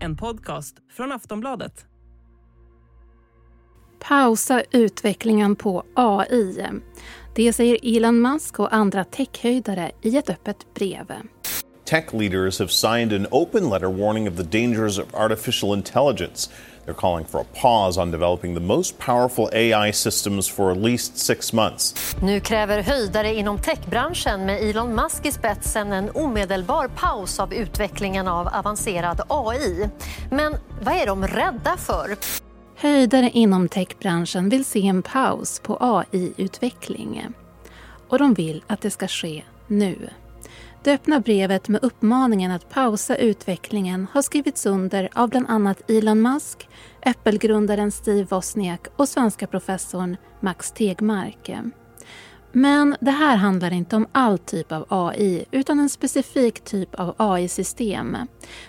En podcast från Aftonbladet. Pausa utvecklingen på AI. Det säger Elon Musk och andra techhöjdare i ett öppet brev. Tech leaders have signed an open letter warning of the dangers of artificial intelligence. They're calling for a pause on developing the most powerful AI systems for at least six months. Nu kräver höjdare inom techbranschen med Elon Musk i spetsen en omedelbar paus av utvecklingen av avancerad AI. Men vad är de rädda för? Höjdare inom techbranschen vill se en paus på AI-utveckling. Och de vill att det ska ske nu. Det öppna brevet med uppmaningen att pausa utvecklingen har skrivits under av bland annat Elon Musk, Apple-grundaren Steve Wozniak och svenska professorn Max Tegmark. Men det här handlar inte om all typ av AI utan en specifik typ av AI-system.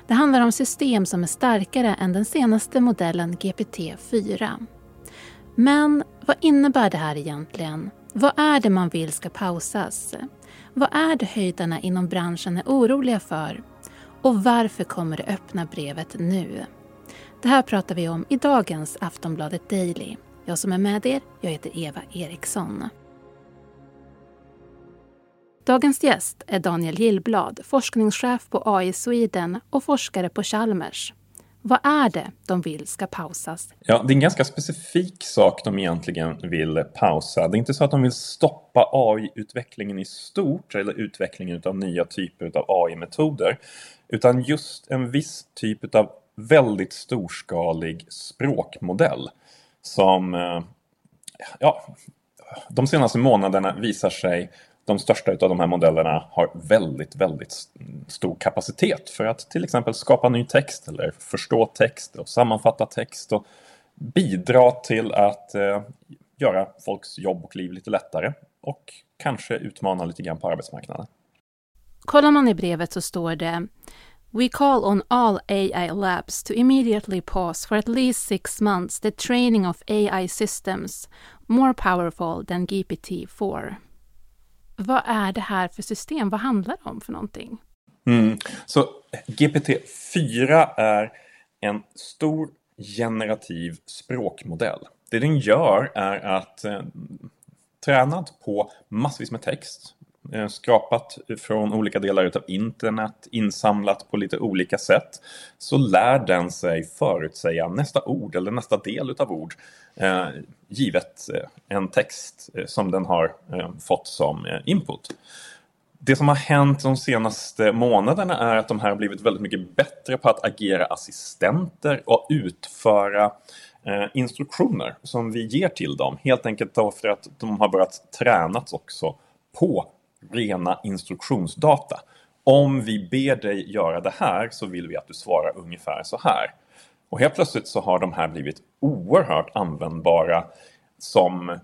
Det handlar om system som är starkare än den senaste modellen GPT-4. Men vad innebär det här egentligen? Vad är det man vill ska pausas? Vad är det höjdarna inom branschen är oroliga för? Och varför kommer det öppna brevet nu? Det här pratar vi om i dagens Aftonbladet Daily. Jag som är med er, jag heter Eva Eriksson. Dagens gäst är Daniel Gillblad, forskningschef på AI Sweden och forskare på Chalmers. Vad är det de vill ska pausas? Ja, det är en ganska specifik sak de egentligen vill pausa. Det är inte så att de vill stoppa AI-utvecklingen i stort eller utvecklingen av nya typer av AI-metoder. Utan just en viss typ av väldigt storskalig språkmodell som eh, ja, de senaste månaderna visar sig de största av de här modellerna har väldigt, väldigt stor kapacitet för att till exempel skapa ny text eller förstå text och sammanfatta text och bidra till att eh, göra folks jobb och liv lite lättare och kanske utmana lite grann på arbetsmarknaden. Kollar man i brevet så står det We call on all AI labs to immediately pause for at least six months the training of AI systems more powerful than GPT-4. Vad är det här för system? Vad handlar det om för någonting? Mm. Så GPT-4 är en stor generativ språkmodell. Det den gör är att eh, tränad på massvis med text, Eh, skrapat från olika delar av internet, insamlat på lite olika sätt, så lär den sig förutsäga nästa ord eller nästa del av ord eh, givet eh, en text eh, som den har eh, fått som eh, input. Det som har hänt de senaste månaderna är att de här har blivit väldigt mycket bättre på att agera assistenter och utföra eh, instruktioner som vi ger till dem. Helt enkelt för att de har börjat tränas också på rena instruktionsdata. Om vi ber dig göra det här så vill vi att du svarar ungefär så här. Och helt plötsligt så har de här blivit oerhört användbara som eh,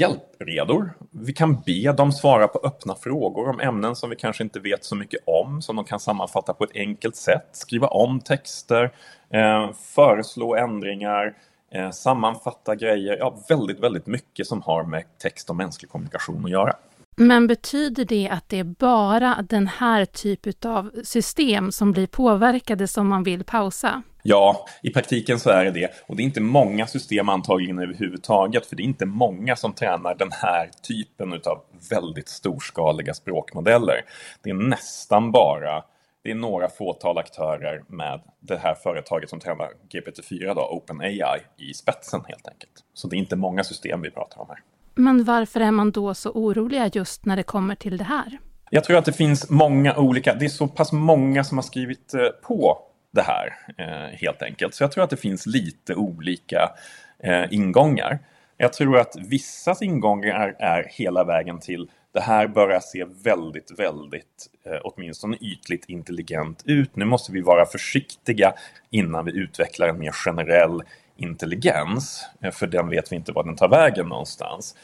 hjälpredor. Vi kan be dem svara på öppna frågor om ämnen som vi kanske inte vet så mycket om, som de kan sammanfatta på ett enkelt sätt, skriva om texter, eh, föreslå ändringar, eh, sammanfatta grejer. Ja, väldigt, väldigt mycket som har med text och mänsklig kommunikation att göra. Men betyder det att det är bara den här typen av system som blir påverkade som man vill pausa? Ja, i praktiken så är det det. Och det är inte många system antagligen överhuvudtaget, för det är inte många som tränar den här typen av väldigt storskaliga språkmodeller. Det är nästan bara det är några fåtal aktörer med det här företaget som tränar GPT-4, då, OpenAI, i spetsen helt enkelt. Så det är inte många system vi pratar om här. Men varför är man då så oroliga just när det kommer till det här? Jag tror att det finns många olika, det är så pass många som har skrivit eh, på det här eh, helt enkelt. Så jag tror att det finns lite olika eh, ingångar. Jag tror att vissas ingångar är hela vägen till det här börjar se väldigt, väldigt, eh, åtminstone ytligt intelligent ut. Nu måste vi vara försiktiga innan vi utvecklar en mer generell intelligens. För den vet vi inte var den tar vägen någonstans.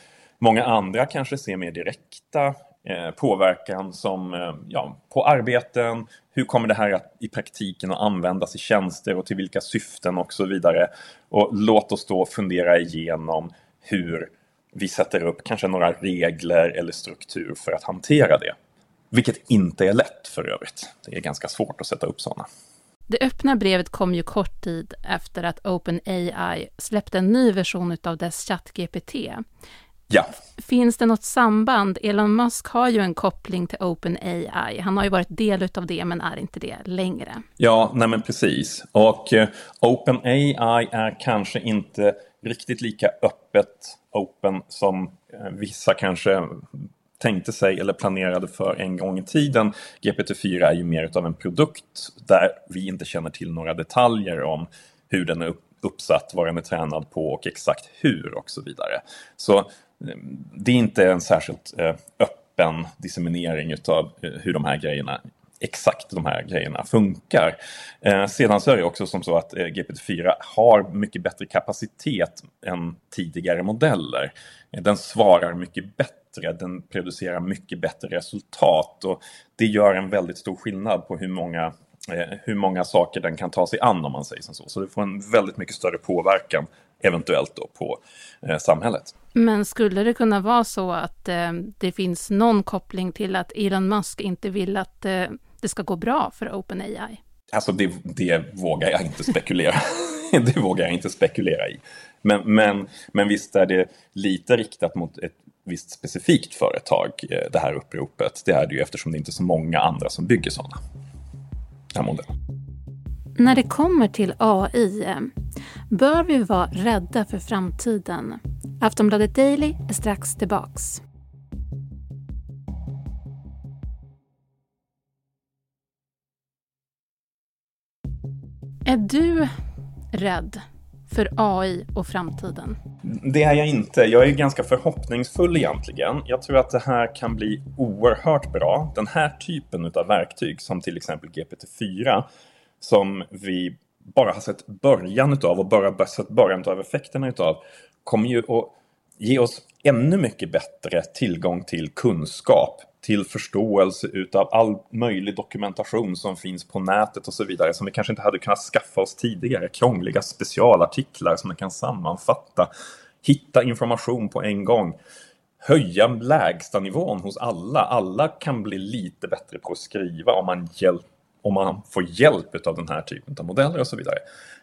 Många andra kanske ser mer direkta eh, påverkan som eh, ja, på arbeten, hur kommer det här att, i praktiken att användas i tjänster och till vilka syften och så vidare. Och låt oss då fundera igenom hur vi sätter upp kanske några regler eller struktur för att hantera det. Vilket inte är lätt för övrigt. Det är ganska svårt att sätta upp sådana. Det öppna brevet kom ju kort tid efter att OpenAI släppte en ny version av dess ChatGPT. Ja. Finns det något samband? Elon Musk har ju en koppling till OpenAI. Han har ju varit del av det, men är inte det längre. Ja, nej men precis. Och eh, OpenAI är kanske inte riktigt lika öppet open som eh, vissa kanske tänkte sig eller planerade för en gång i tiden. GPT-4 är ju mer av en produkt där vi inte känner till några detaljer om hur den är uppsatt, vad den är tränad på och exakt hur och så vidare. Så det är inte en särskilt eh, öppen disseminering av eh, hur de här grejerna exakt de här grejerna funkar. Eh, sedan så är det också som så att eh, GPT-4 har mycket bättre kapacitet än tidigare modeller. Eh, den svarar mycket bättre, den producerar mycket bättre resultat och det gör en väldigt stor skillnad på hur många eh, hur många saker den kan ta sig an om man säger så. Så det får en väldigt mycket större påverkan eventuellt då på eh, samhället. Men skulle det kunna vara så att eh, det finns någon koppling till att Elon Musk inte vill att eh, det ska gå bra för OpenAI? Alltså det, det vågar jag inte spekulera Det vågar jag inte spekulera i. Men, men, men visst är det lite riktat mot ett visst specifikt företag, eh, det här uppropet. Det är det ju eftersom det inte är så många andra som bygger sådana. När det kommer till AI bör vi vara rädda för framtiden. Aftonbladet Daily är strax tillbaks. Är du rädd för AI och framtiden? Det är jag inte. Jag är ganska förhoppningsfull egentligen. Jag tror att det här kan bli oerhört bra. Den här typen av verktyg som till exempel GPT-4 som vi bara har sett början utav och bara sett början av effekterna utav kommer ju att ge oss ännu mycket bättre tillgång till kunskap till förståelse utav all möjlig dokumentation som finns på nätet och så vidare som vi kanske inte hade kunnat skaffa oss tidigare. Krångliga specialartiklar som man kan sammanfatta, hitta information på en gång, höja lägstanivån hos alla. Alla kan bli lite bättre på att skriva om man, hjälper om man får hjälp av den här typen av modeller och så vidare.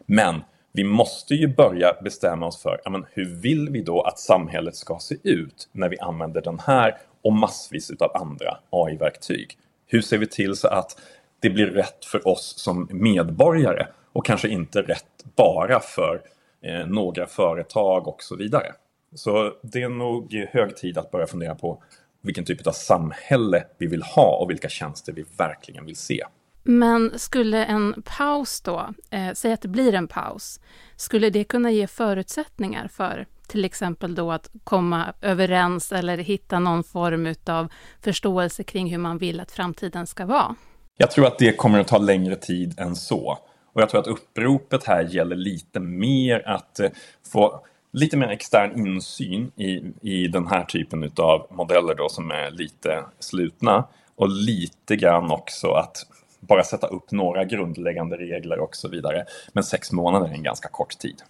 Men vi måste ju börja bestämma oss för ja, men hur vill vi då att samhället ska se ut när vi använder den här och massvis av andra AI-verktyg. Hur ser vi till så att det blir rätt för oss som medborgare och kanske inte rätt bara för eh, några företag och så vidare. Så det är nog hög tid att börja fundera på vilken typ av samhälle vi vill ha och vilka tjänster vi verkligen vill se. Men skulle en paus då, eh, säg att det blir en paus, skulle det kunna ge förutsättningar för till exempel då att komma överens eller hitta någon form av förståelse kring hur man vill att framtiden ska vara? Jag tror att det kommer att ta längre tid än så. Och jag tror att uppropet här gäller lite mer att eh, få lite mer extern insyn i, i den här typen av modeller då som är lite slutna. Och lite grann också att bara sätta upp några grundläggande regler och så vidare. Men sex månader är en ganska kort tid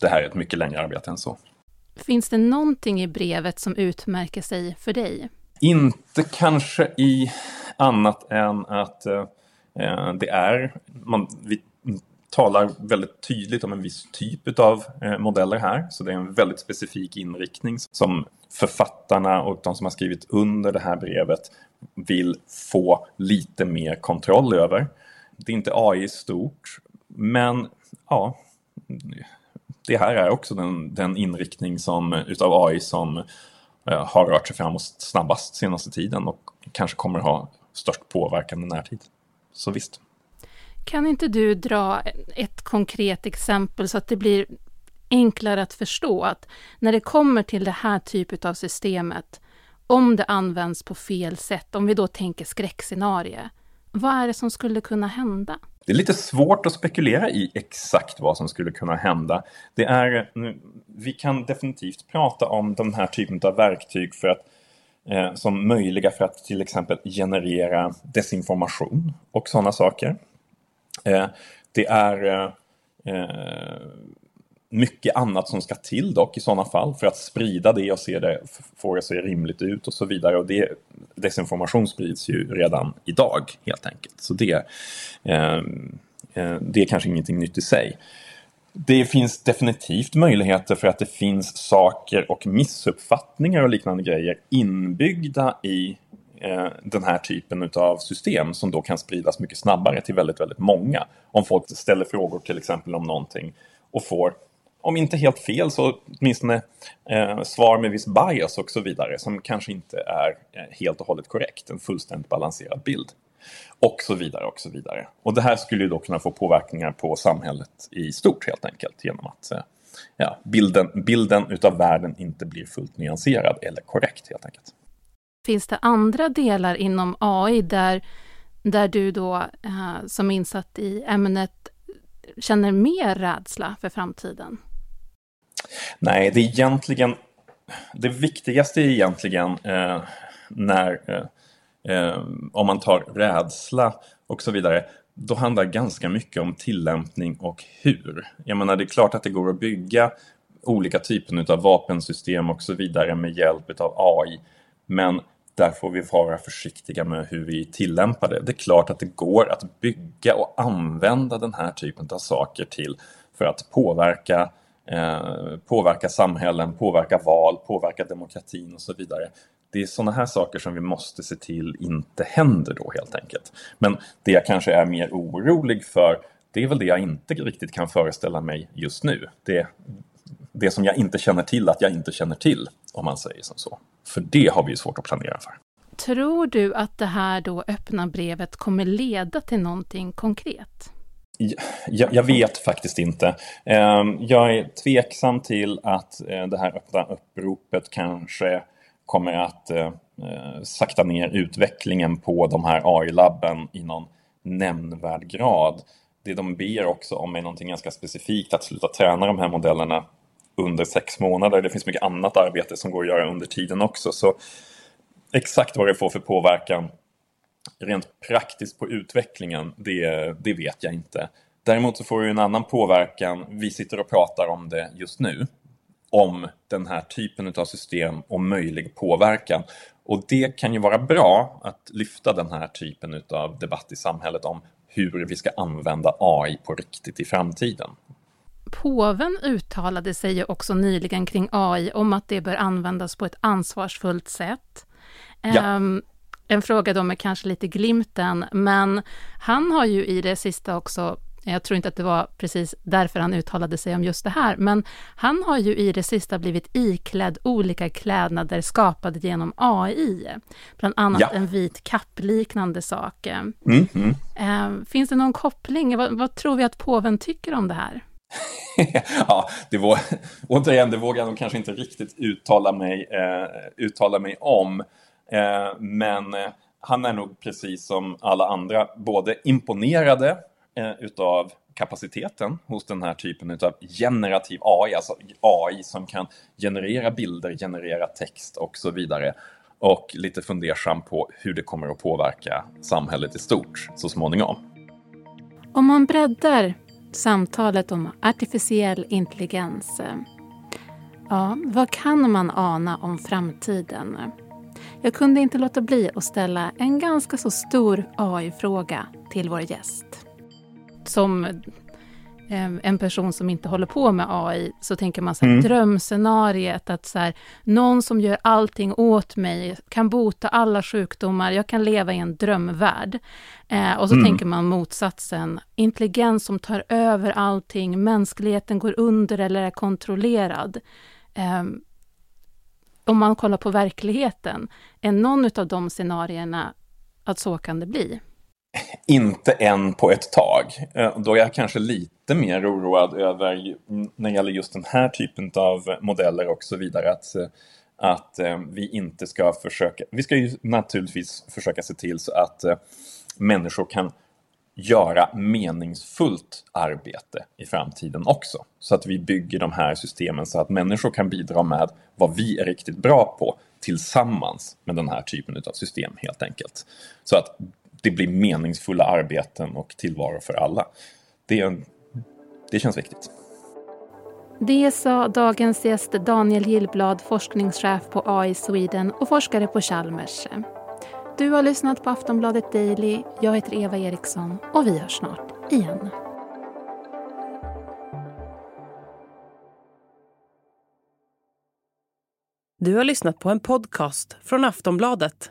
det här är ett mycket längre arbete än så. Finns det någonting i brevet som utmärker sig för dig? Inte kanske i annat än att eh, det är, man, vi talar väldigt tydligt om en viss typ av eh, modeller här. Så det är en väldigt specifik inriktning som författarna och de som har skrivit under det här brevet vill få lite mer kontroll över. Det är inte AI stort, men ja, det här är också den, den inriktning som, utav AI som eh, har rört sig framåt snabbast senaste tiden och kanske kommer ha störst påverkan i närtid. Så visst. Kan inte du dra ett konkret exempel så att det blir enklare att förstå att när det kommer till det här typet av systemet, om det används på fel sätt, om vi då tänker skräckscenarie, vad är det som skulle kunna hända? Det är lite svårt att spekulera i exakt vad som skulle kunna hända. Det är, vi kan definitivt prata om den här typen av verktyg för att, eh, som möjliga för att till exempel generera desinformation och sådana saker. Eh, det är eh, eh, mycket annat som ska till dock i sådana fall för att sprida det och se det, få det att se rimligt ut och så vidare. Och det, desinformation sprids ju redan idag helt enkelt. Så det, eh, det är kanske ingenting nytt i sig. Det finns definitivt möjligheter för att det finns saker och missuppfattningar och liknande grejer inbyggda i Eh, den här typen av system som då kan spridas mycket snabbare till väldigt, väldigt många. Om folk ställer frågor till exempel om någonting och får, om inte helt fel, så åtminstone eh, svar med viss bias och så vidare som kanske inte är eh, helt och hållet korrekt, en fullständigt balanserad bild. Och så vidare och så vidare. Och det här skulle ju då kunna få påverkningar på samhället i stort helt enkelt genom att eh, ja, bilden, bilden utav världen inte blir fullt nyanserad eller korrekt helt enkelt. Finns det andra delar inom AI där, där du då eh, som insatt i ämnet känner mer rädsla för framtiden? Nej, det är egentligen det viktigaste är egentligen eh, när eh, eh, om man tar rädsla och så vidare då handlar det ganska mycket om tillämpning och hur. Jag menar, det är klart att det går att bygga olika typer av vapensystem och så vidare med hjälp av AI. Men där får vi vara försiktiga med hur vi tillämpar det. Det är klart att det går att bygga och använda den här typen av saker till för att påverka, eh, påverka samhällen, påverka val, påverka demokratin och så vidare. Det är sådana här saker som vi måste se till inte händer då helt enkelt. Men det jag kanske är mer orolig för, det är väl det jag inte riktigt kan föreställa mig just nu. Det, det som jag inte känner till att jag inte känner till, om man säger som så. För det har vi ju svårt att planera för. Tror du att det här då öppna brevet kommer leda till någonting konkret? Jag, jag, vet faktiskt inte. Ehm, jag är tveksam till att eh, det här öppna uppropet kanske kommer att eh, eh, sakta ner utvecklingen på de här AI-labben i någon nämnvärd grad. Det de ber också om är någonting ganska specifikt, att sluta träna de här modellerna under sex månader. Det finns mycket annat arbete som går att göra under tiden också. Så exakt vad det får för påverkan rent praktiskt på utvecklingen, det, det vet jag inte. Däremot så får det en annan påverkan. Vi sitter och pratar om det just nu. Om den här typen av system och möjlig påverkan. Och det kan ju vara bra att lyfta den här typen av debatt i samhället om hur vi ska använda AI på riktigt i framtiden. Påven uttalade sig ju också nyligen kring AI om att det bör användas på ett ansvarsfullt sätt. Ja. Um, en fråga då med kanske lite glimten, men han har ju i det sista också jag tror inte att det var precis därför han uttalade sig om just det här, men han har ju i det sista blivit iklädd olika klädnader skapade genom AI. Bland annat ja. en vit kappliknande sak. Mm, mm. Finns det någon koppling? Vad, vad tror vi att påven tycker om det här? ja, det var, återigen, det vågar jag nog kanske inte riktigt uttala mig, eh, uttala mig om. Eh, men eh, han är nog precis som alla andra både imponerade eh, utav kapaciteten hos den här typen av generativ AI, alltså AI som kan generera bilder, generera text och så vidare. Och lite fundersam på hur det kommer att påverka samhället i stort så småningom. Om man breddar samtalet om artificiell intelligens. Ja, vad kan man ana om framtiden? Jag kunde inte låta bli att ställa en ganska så stor AI-fråga till vår gäst. Som en person som inte håller på med AI, så tänker man så här, mm. drömscenariet att så här, någon som gör allting åt mig, kan bota alla sjukdomar, jag kan leva i en drömvärld. Eh, och så mm. tänker man motsatsen, intelligens som tar över allting, mänskligheten går under eller är kontrollerad. Eh, om man kollar på verkligheten, är någon av de scenarierna att så kan det bli? Inte än på ett tag. Eh, då är jag kanske lite mer oroad över, när det gäller just den här typen av modeller och så vidare, att, eh, att eh, vi inte ska försöka, vi ska ju naturligtvis försöka se till så att människor kan göra meningsfullt arbete i framtiden också. Så att vi bygger de här systemen så att människor kan bidra med vad vi är riktigt bra på tillsammans med den här typen av system helt enkelt. Så att det blir meningsfulla arbeten och tillvaro för alla. Det, det känns viktigt. Det sa dagens gäst Daniel Gillblad, forskningschef på AI Sweden och forskare på Chalmers. Du har lyssnat på Aftonbladet Daily. Jag heter Eva Eriksson och vi hörs snart igen. Du har lyssnat på en podcast från Aftonbladet.